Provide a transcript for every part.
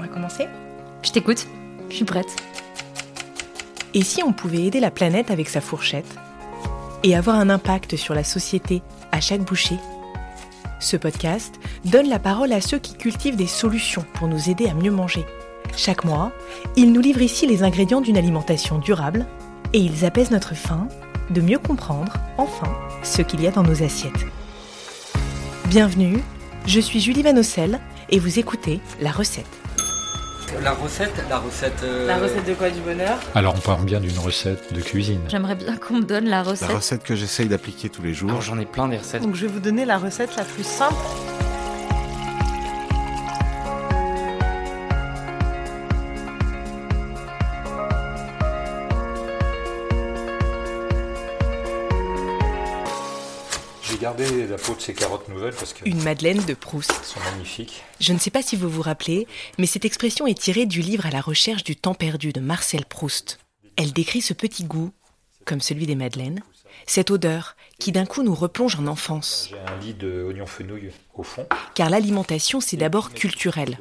On va commencer Je t'écoute, je suis prête. Et si on pouvait aider la planète avec sa fourchette et avoir un impact sur la société à chaque bouchée? Ce podcast donne la parole à ceux qui cultivent des solutions pour nous aider à mieux manger. Chaque mois, ils nous livrent ici les ingrédients d'une alimentation durable et ils apaisent notre faim de mieux comprendre, enfin, ce qu'il y a dans nos assiettes. Bienvenue, je suis Julie Vanosel et vous écoutez La Recette. La recette, la recette. euh, La recette de quoi du bonheur? Alors on parle bien d'une recette de cuisine. J'aimerais bien qu'on me donne la La recette. recette que j'essaye d'appliquer tous les jours. J'en ai plein des recettes. Donc je vais vous donner la recette la plus simple. J'ai gardé la peau de ces carottes nouvelles parce qu'elles Une madeleine de Proust. sont magnifiques. Je ne sais pas si vous vous rappelez, mais cette expression est tirée du livre À la recherche du temps perdu de Marcel Proust. Elle décrit ce petit goût, comme celui des madeleines, cette odeur qui d'un coup nous replonge en enfance. J'ai un lit de oignons fenouil au fond. Car l'alimentation, c'est d'abord culturel.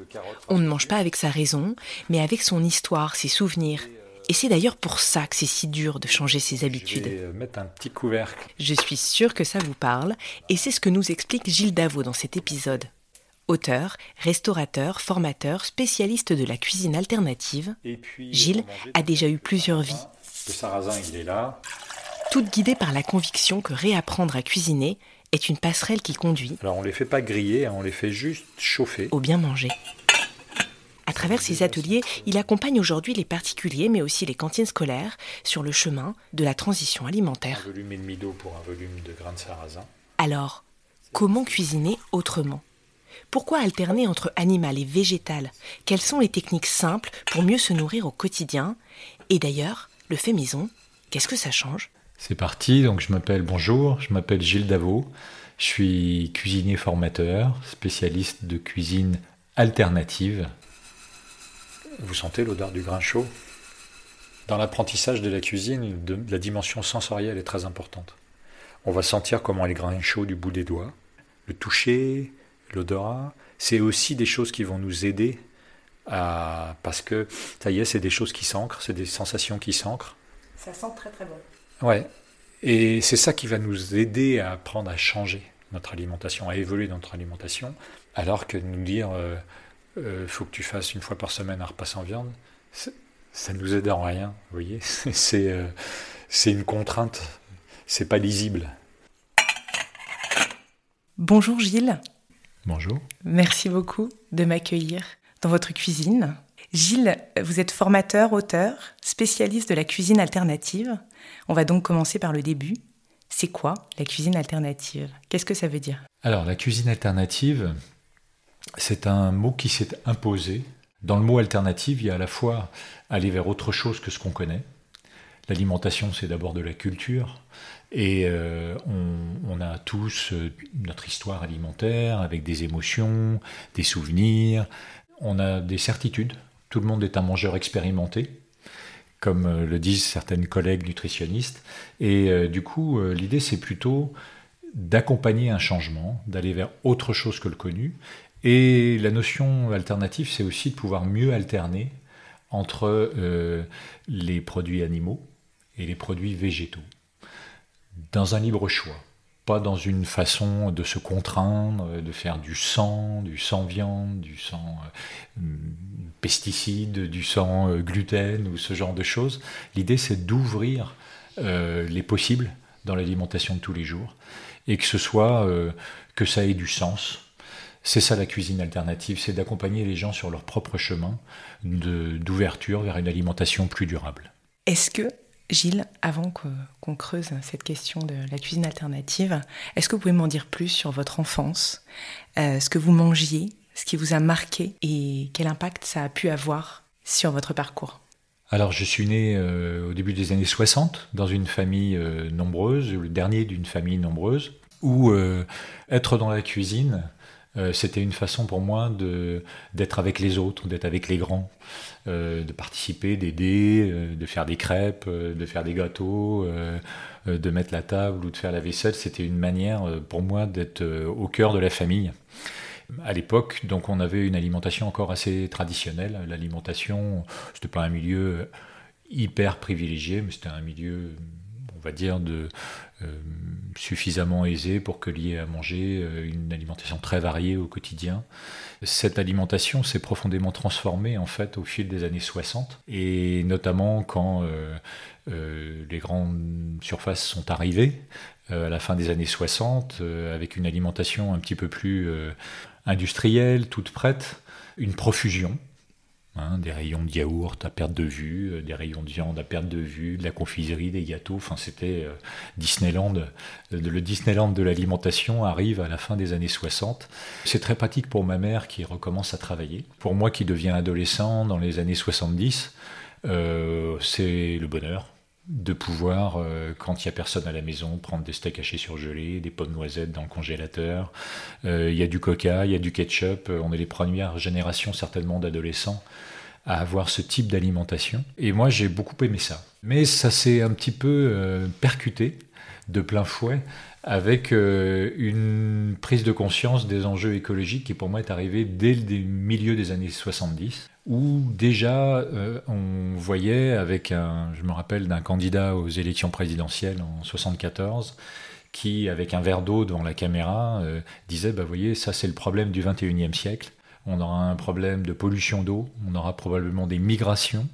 On ne mange pas avec sa raison, mais avec son histoire, ses souvenirs. Et c'est d'ailleurs pour ça que c'est si dur de changer ses Je habitudes. vais mettre un petit couvercle. Je suis sûre que ça vous parle, et c'est ce que nous explique Gilles Davot dans cet épisode. Auteur, restaurateur, formateur, spécialiste de la cuisine alternative, Et puis, Gilles a déjà eu plusieurs vies, Le sarrasin, il est là. toutes guidées par la conviction que réapprendre à cuisiner est une passerelle qui conduit Alors on les fait pas griller, hein, on les fait juste chauffer. au bien manger. À travers ses ateliers, il accompagne aujourd'hui les particuliers, mais aussi les cantines scolaires, sur le chemin de la transition Un alimentaire. volume et demi d'eau pour un volume de grains de sarrasin. Alors, comment cuisiner autrement? Pourquoi alterner entre animal et végétal? Quelles sont les techniques simples pour mieux se nourrir au quotidien? Et d'ailleurs, le fait maison, qu'est-ce que ça change? C'est parti, donc je m'appelle, bonjour, je m'appelle Gilles Davot. Je suis cuisinier formateur, spécialiste de cuisine alternative. Vous sentez l'odeur du grain chaud? Dans l'apprentissage de la cuisine, de- la dimension sensorielle est très importante. On va sentir comment est le grain chaud du bout des doigts, le toucher, l'odorat. C'est aussi des choses qui vont nous aider à... Parce que, ça y est, c'est des choses qui s'ancrent, c'est des sensations qui s'ancrent. Ça sent très très bon. Ouais. Et c'est ça qui va nous aider à apprendre à changer notre alimentation, à évoluer dans notre alimentation, alors que nous dire euh, euh, faut que tu fasses une fois par semaine un repas sans viande, ça nous aide en rien, vous voyez. C'est euh, c'est une contrainte, c'est pas lisible. Bonjour Gilles, Bonjour. merci beaucoup de m'accueillir dans votre cuisine. Gilles, vous êtes formateur, auteur, spécialiste de la cuisine alternative. On va donc commencer par le début. C'est quoi la cuisine alternative? Qu'est-ce que ça veut dire? Alors, la cuisine alternative, c'est un mot qui s'est imposé. Dans le mot alternative, il y a à la fois aller vers autre chose que ce qu'on connaît. L'alimentation, c'est d'abord de la culture. Et euh, on, a tous euh, notre histoire alimentaire avec des émotions, des souvenirs. On a des certitudes. Tout le monde est un mangeur expérimenté, comme euh, le disent certaines collègues nutritionnistes. Et du coup, l'idée, c'est plutôt d'accompagner un changement, d'aller vers autre chose que le connu. Et la notion alternative, c'est aussi de pouvoir mieux alterner entre euh, les produits animaux et les produits végétaux, dans un libre choix, pas dans une façon de se contraindre, de faire du sang, du sang viande, du sang euh, pesticide, du sang euh, gluten ou ce genre de choses. L'idée, c'est d'ouvrir euh, les possibles dans l'alimentation de tous les jours et que ce soit que ça ait du sens. C'est ça la cuisine alternative, c'est d'accompagner les gens sur leur propre chemin d'ouverture vers une alimentation plus durable. Est-ce que, Gilles, avant qu'on creuse cette question de la cuisine alternative, est-ce que vous pouvez m'en dire plus sur votre enfance, euh, ce que vous mangiez, ce qui vous a marqué et quel impact ça a pu avoir sur votre parcours? Alors je suis né euh, au début des années 60 dans une famille euh, nombreuse, le dernier d'une famille nombreuse, où euh, être dans la cuisine, euh, c'était une façon pour moi de d'être avec les autres, d'être avec les grands, euh, de participer, d'aider, euh, de faire des crêpes, de faire des gâteaux, de mettre la table ou de faire la vaisselle. C'était une manière pour moi d'être au cœur de la famille. À l'époque, donc on avait une alimentation encore assez traditionnelle. L'alimentation, c'était pas un milieu hyper privilégié, mais c'était un milieu, on va dire, de suffisamment aisé pour que lié à manger euh, une alimentation très variée au quotidien. Cette alimentation s'est profondément transformée en fait au fil des années 60 et notamment quand euh, les grandes surfaces sont arrivées à la fin des années 60 avec une alimentation un petit peu plus industrielle, toute prête, une profusion Hein, des rayons de yaourt à perte de vue, euh, des rayons de viande à perte de vue, de la confiserie, des gâteaux. Enfin, c'était euh, Disneyland. Euh, le Disneyland de l'alimentation arrive à la fin des années 60. C'est très pratique pour ma mère qui recommence à travailler. Pour moi qui deviens adolescent dans les années 70, c'est le bonheur de pouvoir, quand il n'y a personne à la maison, prendre des steaks hachés surgelés, des pommes noisettes dans le congélateur. Il y a du coca, il y a du ketchup. On est les premières générations certainement d'adolescents à avoir ce type d'alimentation. Et moi, j'ai beaucoup aimé ça. Mais ça s'est un petit peu euh, percuté de plein fouet avec euh, une prise de conscience des enjeux écologiques qui pour moi est arrivée dès le milieu des années 70 où déjà euh, on voyait avec un, je me rappelle d'un candidat aux élections présidentielles en 74 qui avec un verre d'eau devant la caméra disait bah voyez ça c'est le problème du 21e siècle on aura un problème de pollution d'eau, on aura probablement des migrations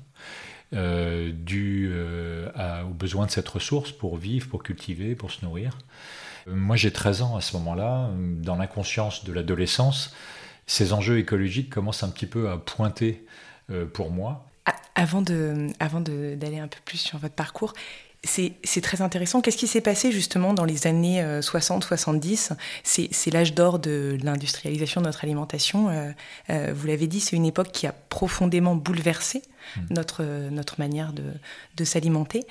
euh, dues euh, aux besoins de cette ressource pour vivre, pour cultiver, pour se nourrir. Euh, moi j'ai 13 ans à ce moment-là, dans l'inconscience de l'adolescence, ces enjeux écologiques commencent un petit peu à pointer pour moi. Avant d'aller avant un peu plus sur votre parcours, c'est très intéressant. Qu'est-ce qui s'est passé justement dans les années 60-70 euh, C'est l'âge d'or de l'industrialisation de notre alimentation. Euh, euh, vous l'avez dit, c'est une époque qui a profondément bouleversé hmm. notre, notre manière de, de s'alimenter.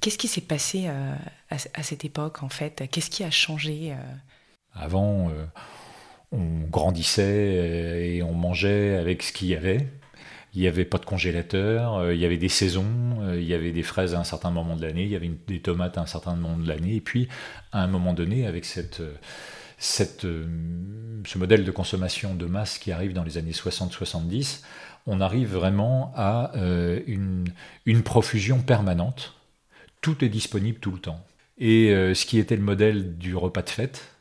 Qu'est-ce qui s'est passé à, à, cette époque en fait? Qu'est-ce qui a changé Avant, on grandissait et on mangeait avec ce qu'il y avait. Il n'y avait pas de congélateur, euh, il y avait des saisons, euh, il y avait des fraises à un certain moment de l'année, il y avait des tomates à un certain moment de l'année, et puis à un moment donné, avec cette, euh, ce modèle de consommation de masse qui arrive dans les années 60-70, on arrive vraiment à une profusion permanente. Tout est disponible tout le temps. Et ce qui était le modèle du repas de fête,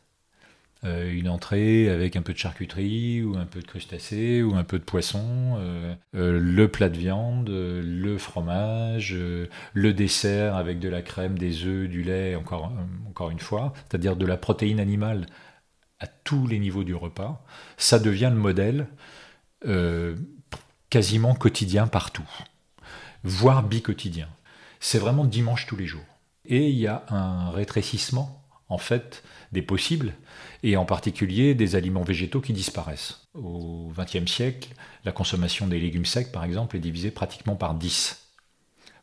euh, une entrée avec un peu de charcuterie ou un peu de crustacés ou un peu de poisson, euh, euh, le plat de viande, le fromage, le dessert avec de la crème, des œufs, du lait, encore, encore une fois, c'est-à-dire de la protéine animale à tous les niveaux du repas, ça devient le modèle quasiment quotidien partout, voire bi-quotidien. C'est vraiment dimanche tous les jours. Et il y a un rétrécissement, en fait, des possibles, et en particulier des aliments végétaux qui disparaissent. Au XXe siècle, la consommation des légumes secs, par exemple, est divisée pratiquement par 10.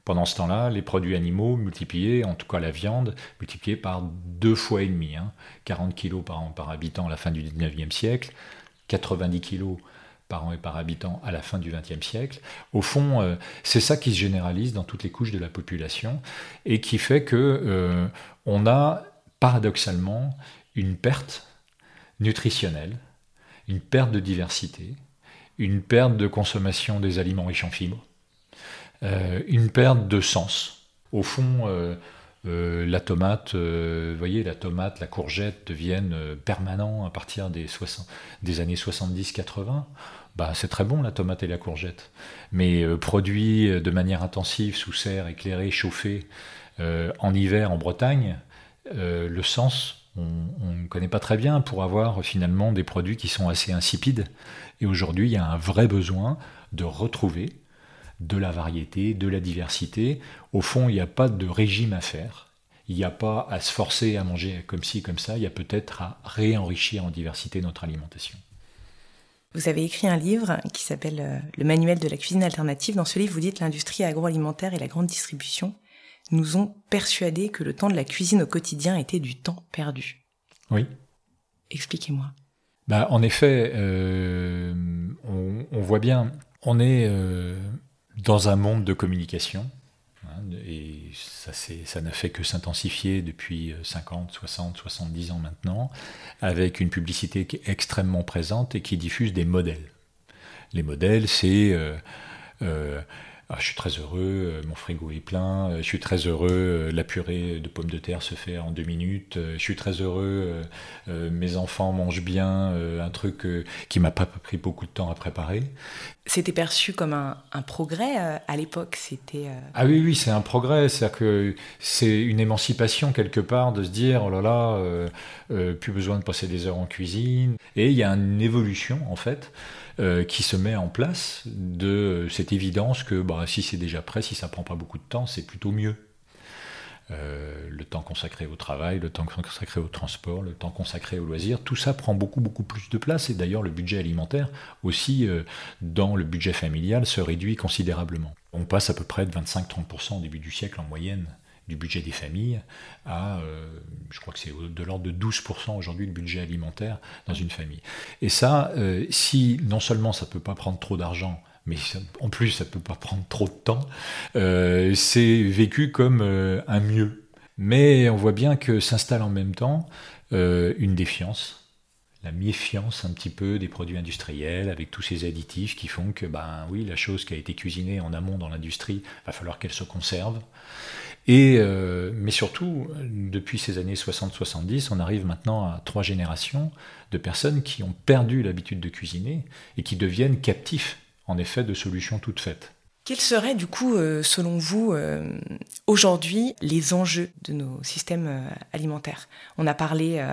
Pendant ce temps-là, les produits animaux multipliés, en tout cas la viande, multipliée par deux fois et demi. 40 hein. kg par an par habitant à la fin du XIXe siècle, 90 kg par an et par habitant à la fin du XXe siècle. Au fond, euh, c'est ça qui se généralise dans toutes les couches de la population et qui fait que euh, on a paradoxalement une perte nutritionnelle, une perte de diversité, une perte de consommation des aliments riches en fibres, euh, une perte de sens. Au fond, euh, euh, la tomate, voyez, la tomate, la courgette deviennent permanents à partir des, années 70-80. Bah, c'est très bon la tomate et la courgette, mais produits de manière intensive sous serre, éclairée, chauffée, en hiver en Bretagne, le sens on ne connaît pas très bien pour avoir finalement des produits qui sont assez insipides. Et aujourd'hui, il y a un vrai besoin de retrouver de la variété, de la diversité. Au fond, il n'y a pas de régime à faire. Il n'y a pas à se forcer à manger comme ci, comme ça. Il y a peut-être à réenrichir en diversité notre alimentation. Vous avez écrit un livre qui s'appelle euh, Le manuel de la cuisine alternative. Dans ce livre, vous dites l'industrie agroalimentaire et la grande distribution nous ont persuadés que le temps de la cuisine au quotidien était du temps perdu. Oui. Expliquez-moi. Bah, en effet, euh, on, voit bien, on est euh, dans un monde de communication, hein, et Ça, ça n'a fait que s'intensifier depuis 50, 60, 70 ans maintenant, avec une publicité qui est extrêmement présente et qui diffuse des modèles. Les modèles, c'est euh, ah, je suis très heureux, euh, mon frigo est plein, euh, je suis très heureux, euh, la purée de pommes de terre se fait en deux minutes, je suis très heureux, mes enfants mangent bien, un truc qui m'a pas pris beaucoup de temps à préparer. C'était perçu comme un, progrès à l'époque, c'était... Ah oui, oui, c'est un progrès, c'est-à-dire que c'est une émancipation quelque part de se dire, oh là là, plus besoin de passer des heures en cuisine, et il y a une évolution en fait. Euh, qui se met en place de cette évidence que bah, si c'est déjà prêt, si ça prend pas beaucoup de temps, c'est plutôt mieux. Euh, le temps consacré au travail, le temps consacré au transport, le temps consacré au loisir, tout ça prend beaucoup beaucoup plus de place et d'ailleurs le budget alimentaire aussi euh, dans le budget familial se réduit considérablement. On passe à peu près de 25-30% au début du siècle en moyenne du budget des familles à, euh, je crois que c'est de l'ordre de 12% aujourd'hui le budget alimentaire dans une famille. Et ça, euh, si non seulement ça ne peut pas prendre trop d'argent, mais en plus ça ne peut pas prendre trop de temps, euh, c'est vécu comme un mieux. Mais on voit bien que s'installe en même temps une défiance la méfiance un petit peu des produits industriels avec tous ces additifs qui font que ben oui la chose qui a été cuisinée en amont dans l'industrie va falloir qu'elle se conserve euh, mais surtout, depuis ces années 60-70, on arrive maintenant à trois générations de personnes qui ont perdu l'habitude de cuisiner et qui deviennent captifs, en effet, de solutions toutes faites. Quels seraient, du coup, euh, selon vous, euh, aujourd'hui, les enjeux de nos systèmes alimentaires? On a parlé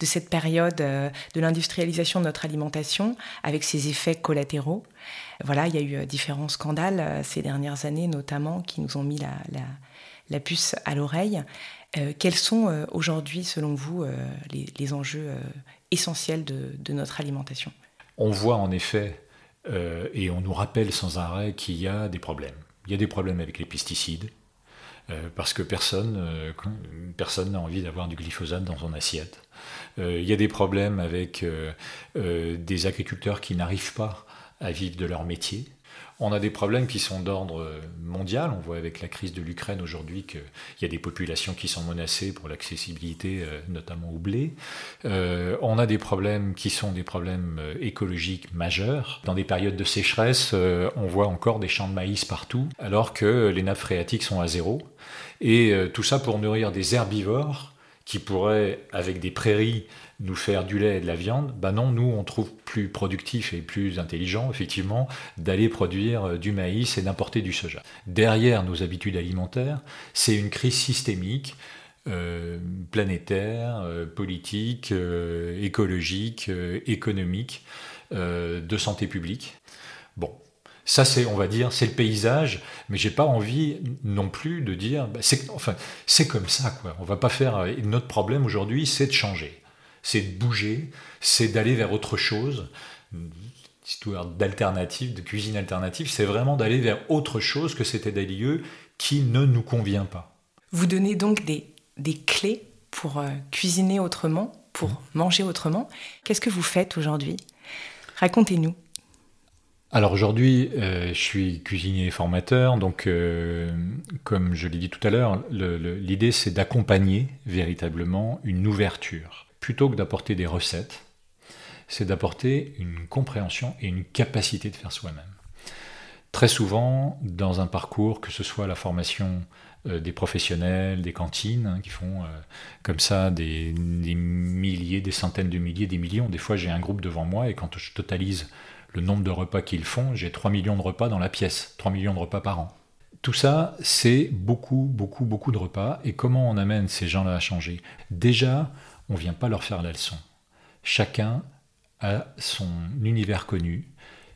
de cette période de l'industrialisation de notre alimentation avec ses effets collatéraux. Voilà, il y a eu différents scandales ces dernières années, notamment, qui nous ont mis la la puce à l'oreille. Euh, quels sont euh, aujourd'hui, selon vous, euh, les, enjeux essentiels de, notre alimentation? On voit en effet, et on nous rappelle sans arrêt qu'il y a des problèmes. Il y a des problèmes avec les pesticides, parce que personne personne n'a envie d'avoir du glyphosate dans son assiette. il y a des problèmes avec des agriculteurs qui n'arrivent pas à vivre de leur métier. On a des problèmes qui sont d'ordre mondial. On voit avec la crise de l'Ukraine aujourd'hui qu'il y a des populations qui sont menacées pour l'accessibilité, euh, notamment au blé. Euh, on a des problèmes qui sont des problèmes euh, écologiques majeurs. Dans des périodes de sécheresse, on voit encore des champs de maïs partout, alors que les nappes phréatiques sont à zéro. Et tout ça pour nourrir des herbivores qui pourraient, avec des prairies, nous faire du lait et de la viande, ben non, nous, on trouve plus productif et plus intelligent, effectivement, d'aller produire euh, du maïs et d'importer du soja. Derrière nos habitudes alimentaires, c'est une crise systémique, euh, planétaire, euh, politique, écologique, économique, de santé publique. Bon, ça, c'est, on va dire, c'est le paysage, mais j'ai pas envie non plus de dire, bah, c'est, enfin, c'est comme ça, quoi. On va pas faire. Notre problème aujourd'hui, c'est de changer c'est de bouger, c'est d'aller vers autre chose. Histoire d'alternative, de cuisine alternative, c'est vraiment d'aller vers autre chose que c'était des lieux qui ne nous convient pas. Vous donnez donc des, des clés pour euh, cuisiner autrement, pour mmh. manger autrement. Qu'est-ce que vous faites aujourd'hui? Racontez-nous. Alors aujourd'hui, euh, je suis cuisinier et formateur, donc euh, comme je l'ai dit tout à l'heure, l'idée c'est d'accompagner véritablement une ouverture plutôt que d'apporter des recettes, c'est d'apporter une compréhension et une capacité de faire soi-même. Très souvent, dans un parcours, que ce soit la formation euh, des professionnels, des cantines, hein, qui font euh, comme ça des, milliers, des centaines de milliers, des millions. Des fois, j'ai un groupe devant moi et quand je totalise le nombre de repas qu'ils font, j'ai 3 millions de repas dans la pièce, 3 millions de repas par an. Tout ça, c'est beaucoup, beaucoup, beaucoup de repas. Et comment on amène ces gens-là à changer? Déjà, on ne vient pas leur faire la leçon. Chacun a son univers connu,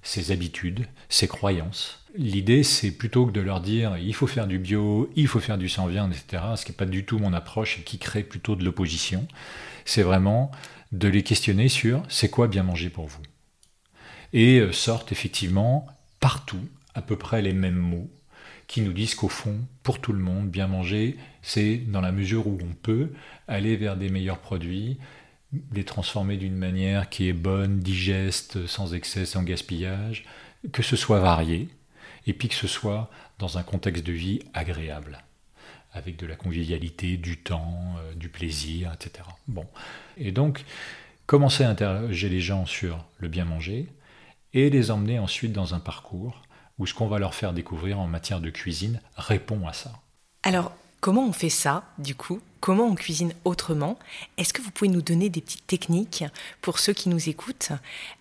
ses habitudes, ses croyances. L'idée, c'est plutôt que de leur dire il faut faire du bio, il faut faire du sans viande, etc., ce qui n'est pas du tout mon approche et qui crée plutôt de l'opposition, c'est vraiment de les questionner sur c'est quoi bien manger pour vous? Et euh, sortent effectivement partout à peu près les mêmes mots qui nous disent qu'au fond, pour tout le monde, bien manger, c'est dans la mesure où on peut aller vers des meilleurs produits, les transformer d'une manière qui est bonne, digeste, sans excès, sans gaspillage, que ce soit varié, et puis que ce soit dans un contexte de vie agréable. avec de la convivialité, du temps, euh, du plaisir, etc. Bon. Et donc, commencer à interroger les gens sur le bien manger et les emmener ensuite dans un parcours où ce qu'on va leur faire découvrir en matière de cuisine répond à ça. Alors, comment on fait ça, du coup? Comment on cuisine autrement? Est-ce que vous pouvez nous donner des petites techniques pour ceux qui nous écoutent?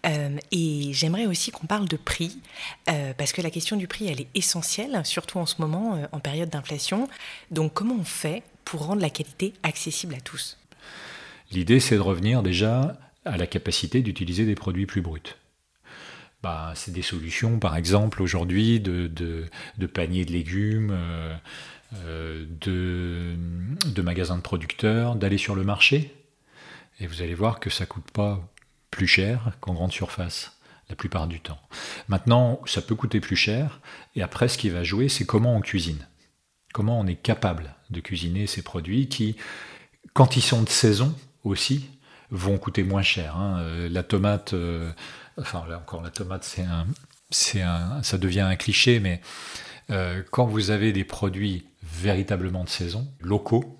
Euh, Et j'aimerais aussi qu'on parle de prix, euh, parce que la question du prix, elle est essentielle, surtout en ce moment, euh, en période d'inflation. Donc, comment on fait pour rendre la qualité accessible à tous? L'idée, c'est de revenir déjà à la capacité d'utiliser des produits plus bruts. Bah, c'est des solutions, par exemple, aujourd'hui, de, paniers de légumes, euh, euh, de, magasins de producteurs, d'aller sur le marché. Et vous allez voir que ça coûte pas plus cher qu'en grande surface, la plupart du temps. Maintenant, ça peut coûter plus cher, et après, ce qui va jouer, c'est comment on cuisine. Comment on est capable de cuisiner ces produits qui, quand ils sont de saison aussi, vont coûter moins cher. hein. Euh, La tomate, enfin là encore, la tomate, c'est un, c'est un, ça devient un cliché, mais euh, quand vous avez des produits véritablement de saison, locaux,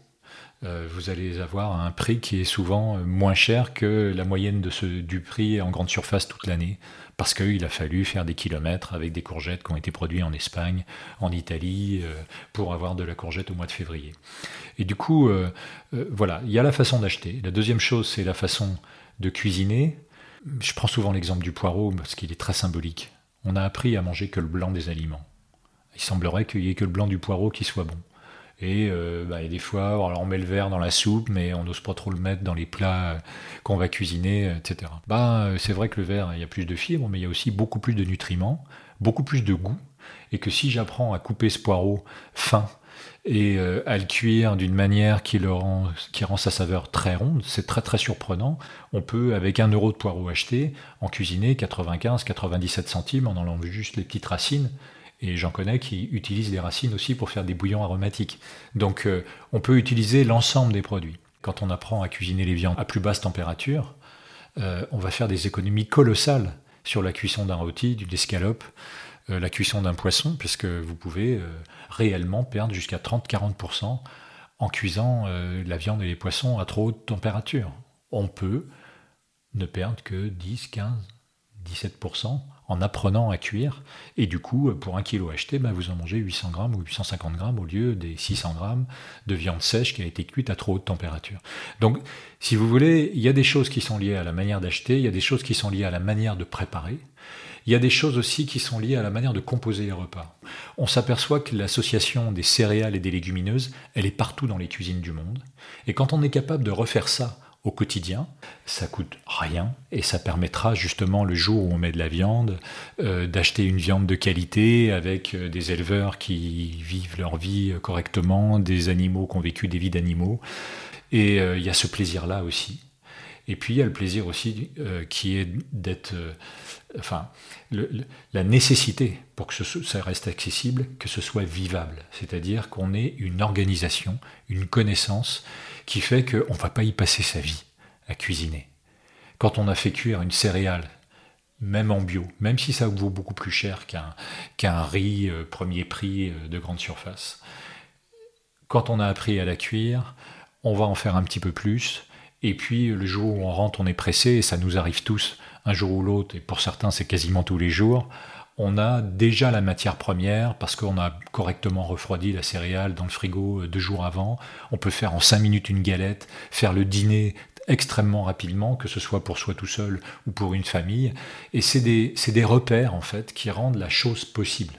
euh, vous allez avoir un prix qui est souvent euh, moins cher que la moyenne de ce, du prix en grande surface toute l'année, parce qu'il a fallu faire des kilomètres avec des courgettes qui ont été produites en Espagne, en Italie, pour avoir de la courgette au mois de février. Et du coup, voilà, il y a la façon d'acheter. La deuxième chose, c'est la façon de cuisiner. Je prends souvent l'exemple du poireau parce qu'il est très symbolique. On a appris à manger que le blanc des aliments. Il semblerait qu'il n'y ait que le blanc du poireau qui soit bon. Et euh, bah, des fois, on met le verre dans la soupe, mais on n'ose pas trop le mettre dans les plats qu'on va cuisiner, etc. Bah, euh, c'est vrai que le verre, il y a plus de fibres, mais il y a aussi beaucoup plus de nutriments, beaucoup plus de goût. Et que si j'apprends à couper ce poireau fin et euh, à le cuire d'une manière qui, le rend, qui rend sa saveur très ronde, c'est très très surprenant. On peut, avec un euro de poireau acheté, en cuisiner 95-97 centimes en enlevant juste les petites racines. Et j'en connais qui utilisent les racines aussi pour faire des bouillons aromatiques. Donc euh, on peut utiliser l'ensemble des produits. Quand on apprend à cuisiner les viandes à plus basse température, euh, on va faire des économies colossales sur la cuisson d'un rôti, d'une escalope, la cuisson d'un poisson, puisque vous pouvez réellement perdre jusqu'à 30-40% en cuisant euh, la viande et les poissons à trop haute température. On peut ne perdre que 10, 15, 17% en apprenant à cuire. Et du coup, pour un kilo acheté, ben, vous en mangez 800 grammes ou 850 grammes au lieu des 600 grammes de viande sèche qui a été cuite à trop haute température. Donc, si vous voulez, il y a des choses qui sont liées à la manière d'acheter, il y a des choses qui sont liées à la manière de préparer. Il y a des choses aussi qui sont liées à la manière de composer les repas. On s'aperçoit que l'association des céréales et des légumineuses, elle est partout dans les cuisines du monde. Et quand on est capable de refaire ça au quotidien, ça coûte rien et ça permettra justement le jour où on met de la viande euh, d'acheter une viande de qualité avec euh, des éleveurs qui vivent leur vie euh, correctement, des animaux qui ont vécu des vies d'animaux. Et il y a ce plaisir-là aussi. Et puis il y a le plaisir aussi qui est d'être, enfin, la nécessité pour que ce, ça reste accessible, que ce soit vivable. C'est-à-dire qu'on ait une organisation, une connaissance qui fait qu'on ne va pas y passer sa vie à cuisiner. Quand on a fait cuire une céréale, même en bio, même si ça vaut beaucoup plus cher qu'un qu'un riz euh, premier prix euh, de grande surface, quand on a appris à la cuire, on va en faire un petit peu plus. Et puis le jour où on rentre, on est pressé, et ça nous arrive tous, un jour ou l'autre, et pour certains c'est quasiment tous les jours, on a déjà la matière première parce qu'on a correctement refroidi la céréale dans le frigo euh, deux jours avant. On peut faire en cinq minutes une galette, faire le dîner extrêmement rapidement, que ce soit pour soi tout seul ou pour une famille. Et c'est des, repères en fait qui rendent la chose possible.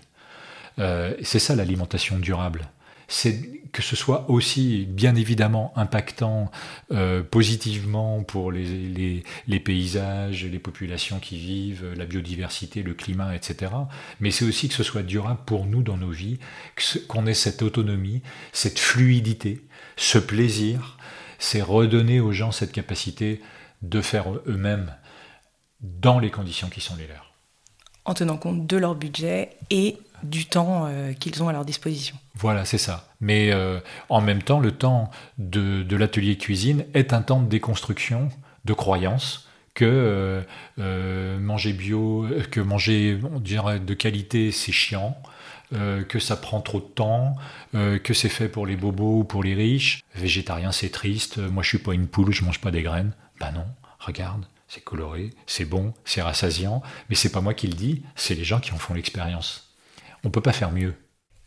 Euh, c'est ça l'alimentation durable. C'est que ce soit aussi bien évidemment impactant euh, positivement pour les, paysages, les populations qui vivent, la biodiversité, le climat, etc. Mais c'est aussi que ce soit durable pour nous dans nos vies, qu'on ait cette autonomie, cette fluidité, ce plaisir. C'est redonner aux gens cette capacité de faire eux-mêmes dans les conditions qui sont les leurs. En tenant compte de leur budget et du temps euh, qu'ils ont à leur disposition. Voilà, c'est ça. Mais euh, en même temps, le temps de, de l'atelier cuisine est un temps de déconstruction de croyances que euh, manger bio, que manger on dirait, de qualité, c'est chiant. que ça prend trop de temps, que c'est fait pour les bobos ou pour les riches. Végétarien, c'est triste. Moi, je suis pas une poule, je mange pas des graines. Ben non, regarde, c'est coloré, c'est bon, c'est rassasiant. Mais c'est pas moi qui le dis, c'est les gens qui en font l'expérience. On peut pas faire mieux.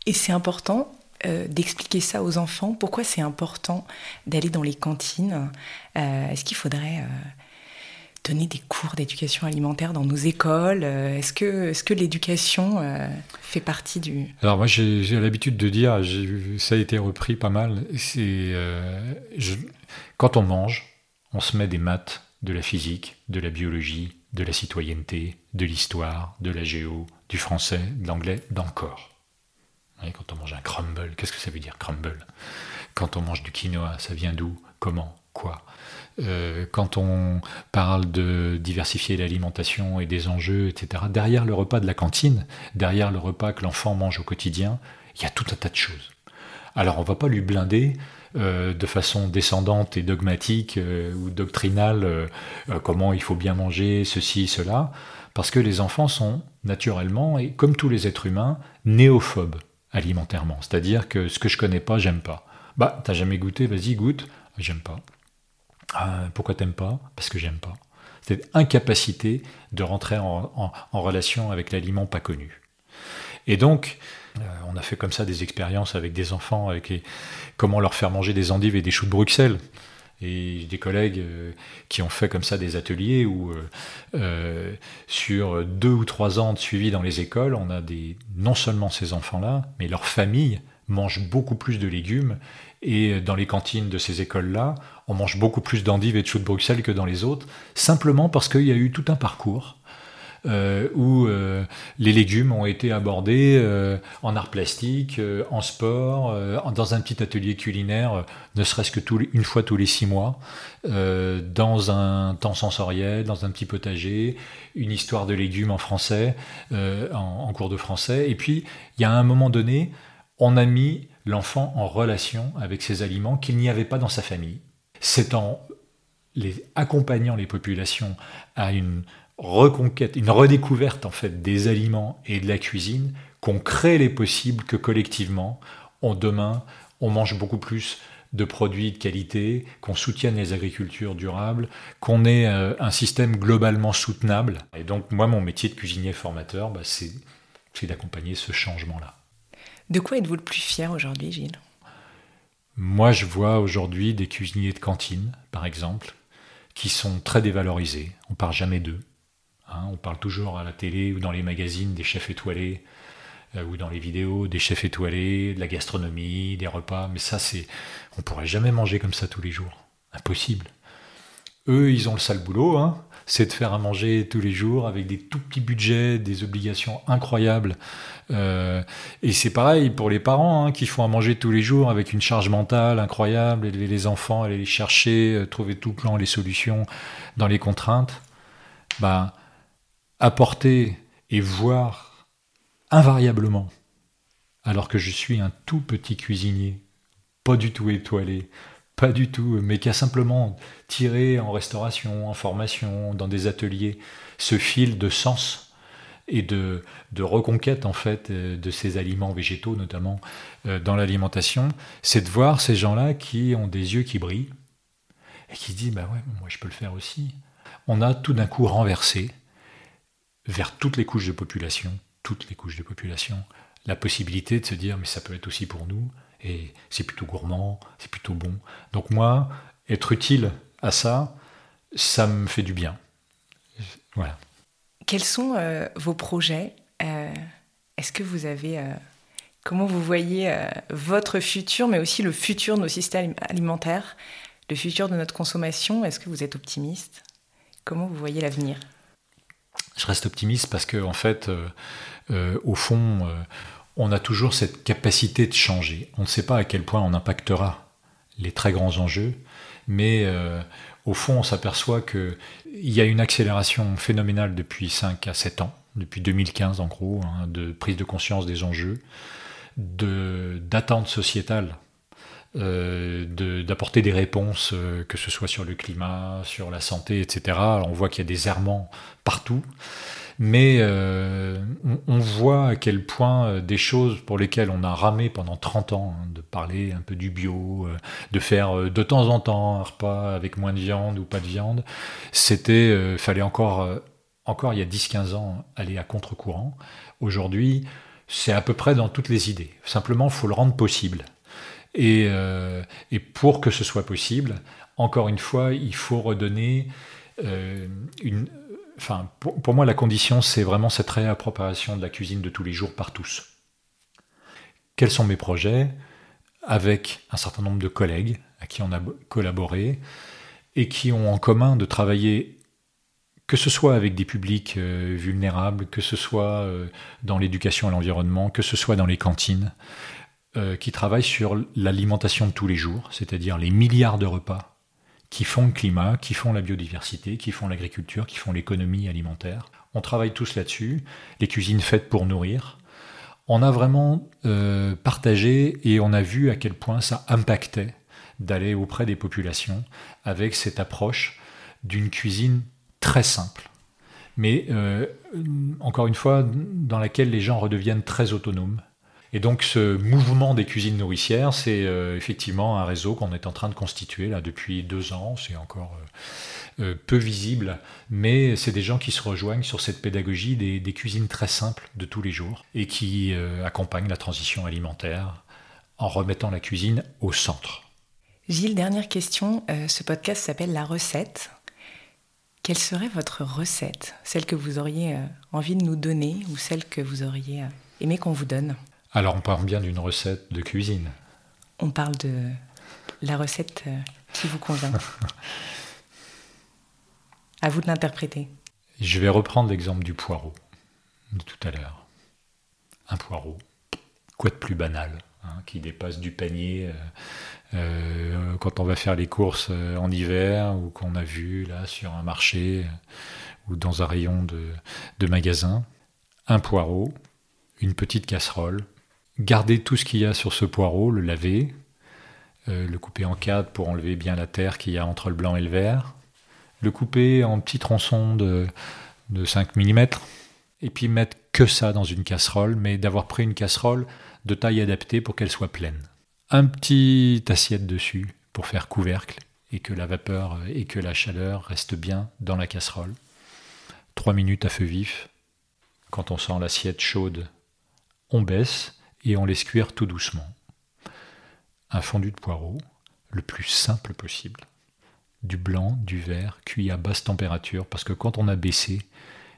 Et c'est important euh, d'expliquer ça aux enfants. Pourquoi c'est important d'aller dans les cantines Est-ce qu'il faudrait donner des cours d'éducation alimentaire dans nos écoles euh, Est-ce que, est que l'éducation euh, fait partie du... Alors moi j'ai l'habitude de dire, ça a été repris pas mal, c'est euh, quand on mange, on se met des maths, de la physique, de la biologie, de la citoyenneté, de l'histoire, de la géo, du français, de l'anglais, d'encore. Quand on mange un crumble, qu'est-ce que ça veut dire crumble? Quand on mange du quinoa, ça vient d'où? Comment? Quoi? Euh, quand on parle de diversifier l'alimentation et des enjeux, etc., derrière le repas de la cantine, derrière le repas que l'enfant mange au quotidien, il y a tout un tas de choses. Alors on ne va pas lui blinder euh, de façon descendante et dogmatique euh, ou doctrinale comment il faut bien manger ceci, cela, parce que les enfants sont naturellement, et comme tous les êtres humains, néophobes alimentairement. C'est-à-dire que ce que je connais pas, j'aime pas. Bah, t'as jamais goûté, vas-y, goûte. J'aime pas. Ah, pourquoi t'aimes pas? Parce que j'aime pas. C'est incapacité de rentrer en, relation avec l'aliment pas connu. Et donc, euh, on a fait comme ça des expériences avec des enfants, avec comment leur faire manger des endives et des choux de Bruxelles. Et des collègues euh, qui ont fait comme ça des ateliers où, euh, sur deux ou trois ans de suivi dans les écoles, on a non seulement ces enfants-là, mais leurs familles mangent beaucoup plus de légumes. Et dans les cantines de ces écoles-là, on mange beaucoup plus d'endives et de choux de Bruxelles que dans les autres, simplement parce qu'il y a eu tout un parcours euh, où euh, les légumes ont été abordés euh, en art plastique, en sport, dans un petit atelier culinaire, ne serait-ce que une fois tous les six mois, dans un temps sensoriel, dans un petit potager, une histoire de légumes en français, en, cours de français. Et puis, il y a un moment donné, on a mis l'enfant en relation avec ces aliments qu'il n'y avait pas dans sa famille. C'est en accompagnant les populations à une reconquête, une redécouverte en fait des aliments et de la cuisine qu'on crée les possibles que collectivement, on demain, on mange beaucoup plus de produits de qualité, qu'on soutienne les agricultures durables, qu'on ait euh, un système globalement soutenable. Et donc moi, mon métier de cuisinier formateur, bah, c'est d'accompagner ce changement-là. De quoi êtes-vous le plus fier aujourd'hui, Gilles? Moi, je vois aujourd'hui des cuisiniers de cantine, par exemple, qui sont très dévalorisés. On parle jamais d'eux. Hein. on parle toujours à la télé ou dans les magazines des chefs étoilés euh, ou dans les vidéos des chefs étoilés, de la gastronomie, des repas. Mais ça, c'est, on pourrait jamais manger comme ça tous les jours. Impossible. Eux, ils ont le sale boulot. Hein c'est de faire à manger tous les jours avec des tout petits budgets, des obligations incroyables. Euh, et c'est pareil pour les parents hein, qui font à manger tous les jours avec une charge mentale incroyable, élever les enfants, aller les chercher, euh, trouver tout le plan les solutions dans les contraintes. Bah, apporter et voir invariablement, alors que je suis un tout petit cuisinier, pas du tout étoilé, pas du tout, mais qui a simplement tiré en restauration, en formation, dans des ateliers, ce fil de sens et de, de reconquête en fait euh, de ces aliments végétaux notamment euh, dans l'alimentation, c'est de voir ces gens-là qui ont des yeux qui brillent et qui disent bah ouais moi je peux le faire aussi. On a tout d'un coup renversé vers toutes les couches de population, toutes les couches de population, la possibilité de se dire mais ça peut être aussi pour nous, et c'est plutôt gourmand, c'est plutôt bon. Donc moi, être utile à ça, ça me fait du bien. Voilà. Quels sont euh, vos projets euh, Est-ce que vous avez... Euh, comment vous voyez votre futur, mais aussi le futur de nos systèmes alimentaires, le futur de notre consommation? Est-ce que vous êtes optimiste? Comment vous voyez l'avenir? Je reste optimiste parce que, en fait, au fond on a toujours cette capacité de changer. On ne sait pas à quel point on impactera les très grands enjeux, mais euh, au fond, on s'aperçoit qu'il y a une accélération phénoménale depuis 5 à 7 ans, depuis 2015 en gros, hein, de prise de conscience des enjeux, d'attente sociétale, euh, d'apporter des réponses, euh, que ce soit sur le climat, sur la santé, etc. on voit qu'il y a des errements partout. mais euh, on, voit à quel point des choses pour lesquelles on a ramé pendant 30 ans, hein, de parler un peu du bio, de faire de temps en temps un repas avec moins de viande ou pas de viande, c'était, fallait encore, encore il y a 10-15 ans aller à contre-courant. Aujourd'hui, c'est à peu près dans toutes les idées. Simplement, il faut le rendre possible. Et, euh, et pour que ce soit possible, encore une fois, il faut redonner euh, une. Enfin, pour, moi, la condition, c'est vraiment cette réappropriation de la cuisine de tous les jours par tous. Quels sont mes projets? Avec un certain nombre de collègues à qui on a bo- collaboré et qui ont en commun de travailler, que ce soit avec des publics euh, vulnérables, que ce soit dans l'éducation à l'environnement, que ce soit dans les cantines, euh, qui travaillent sur l'alimentation de tous les jours, c'est-à-dire les milliards de repas qui font le climat, qui font la biodiversité, qui font l'agriculture, qui font l'économie alimentaire. On travaille tous là-dessus, les cuisines faites pour nourrir. On a vraiment euh, partagé et on a vu à quel point ça impactait d'aller auprès des populations avec cette approche d'une cuisine très simple, mais euh, encore une fois, dans laquelle les gens redeviennent très autonomes. Et donc ce mouvement des cuisines nourricières, c'est euh, effectivement un réseau qu'on est en train de constituer là depuis deux ans. C'est encore euh, euh, peu visible, mais c'est des gens qui se rejoignent sur cette pédagogie des, cuisines très simples de tous les jours et qui accompagnent la transition alimentaire en remettant la cuisine au centre. Gilles, dernière question. Ce podcast s'appelle La recette. Quelle serait votre recette? Celle que vous auriez envie de nous donner ou celle que vous auriez aimé qu'on vous donne? Alors on parle bien d'une recette de cuisine. On parle de la recette euh, qui vous convient. à vous de l'interpréter. Je vais reprendre l'exemple du poireau de tout à l'heure. Un poireau, quoi de plus banal, hein, qui dépasse du panier euh, euh, quand on va faire les courses en hiver ou qu'on a vu là sur un marché euh, ou dans un rayon de, de magasin. Un poireau, une petite casserole, garder tout ce qu'il y a sur ce poireau, le laver, euh, le couper en quatre pour enlever bien la terre qu'il y a entre le blanc et le vert, le couper en petits tronçons de, de 5 mm, et puis mettre que ça dans une casserole, mais d'avoir pris une casserole de taille adaptée pour qu'elle soit pleine. Un petit assiette dessus pour faire couvercle et que la vapeur et que la chaleur restent bien dans la casserole. Trois minutes à feu vif. Quand on sent l'assiette chaude, on baisse et on laisse cuire tout doucement. Un fondu de poireau, le plus simple possible du blanc, du vert, cuit à basse température, parce que quand on a baissé,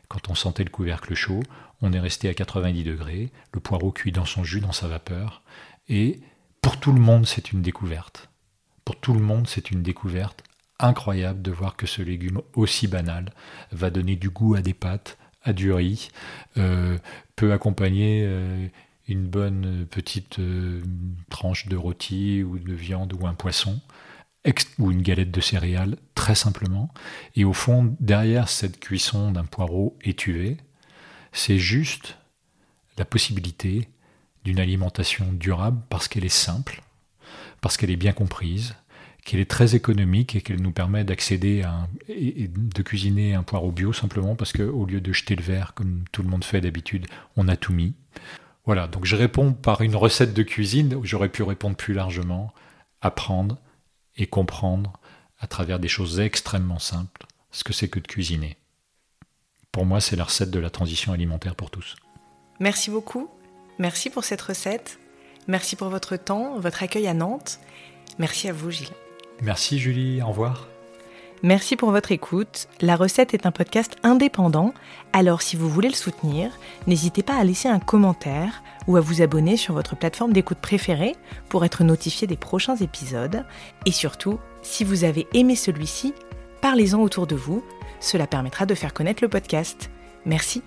quand on sentait le couvercle chaud, on est resté à 90 degrés, le poireau cuit dans son jus, dans sa vapeur, et pour tout le monde, c'est une découverte. Pour tout le monde, c'est une découverte incroyable de voir que ce légume aussi banal va donner du goût à des pâtes, à du riz, euh, peut accompagner euh, une bonne petite euh, tranche de rôti ou de viande ou un poisson ou une galette de céréales, très simplement. Et au fond, derrière cette cuisson d'un poireau étuvé, c'est juste la possibilité d'une alimentation durable parce qu'elle est simple, parce qu'elle est bien comprise, qu'elle est très économique et qu'elle nous permet d'accéder à un- et de cuisiner un poireau bio simplement parce qu'au lieu de jeter le verre comme tout le monde fait d'habitude, on a tout mis. Voilà, donc je réponds par une recette de cuisine, j'aurais pu répondre plus largement, apprendre et comprendre à travers des choses extrêmement simples ce que c'est que de cuisiner. Pour moi, c'est la recette de la transition alimentaire pour tous. Merci beaucoup. Merci pour cette recette. Merci pour votre temps, votre accueil à Nantes. Merci à vous, Gilles. Merci Julie, au revoir. Merci pour votre écoute. La recette est un podcast indépendant, alors si vous voulez le soutenir, n'hésitez pas à laisser un commentaire ou à vous abonner sur votre plateforme d'écoute préférée pour être notifié des prochains épisodes. Et surtout, si vous avez aimé celui-ci, parlez-en autour de vous, cela permettra de faire connaître le podcast. Merci.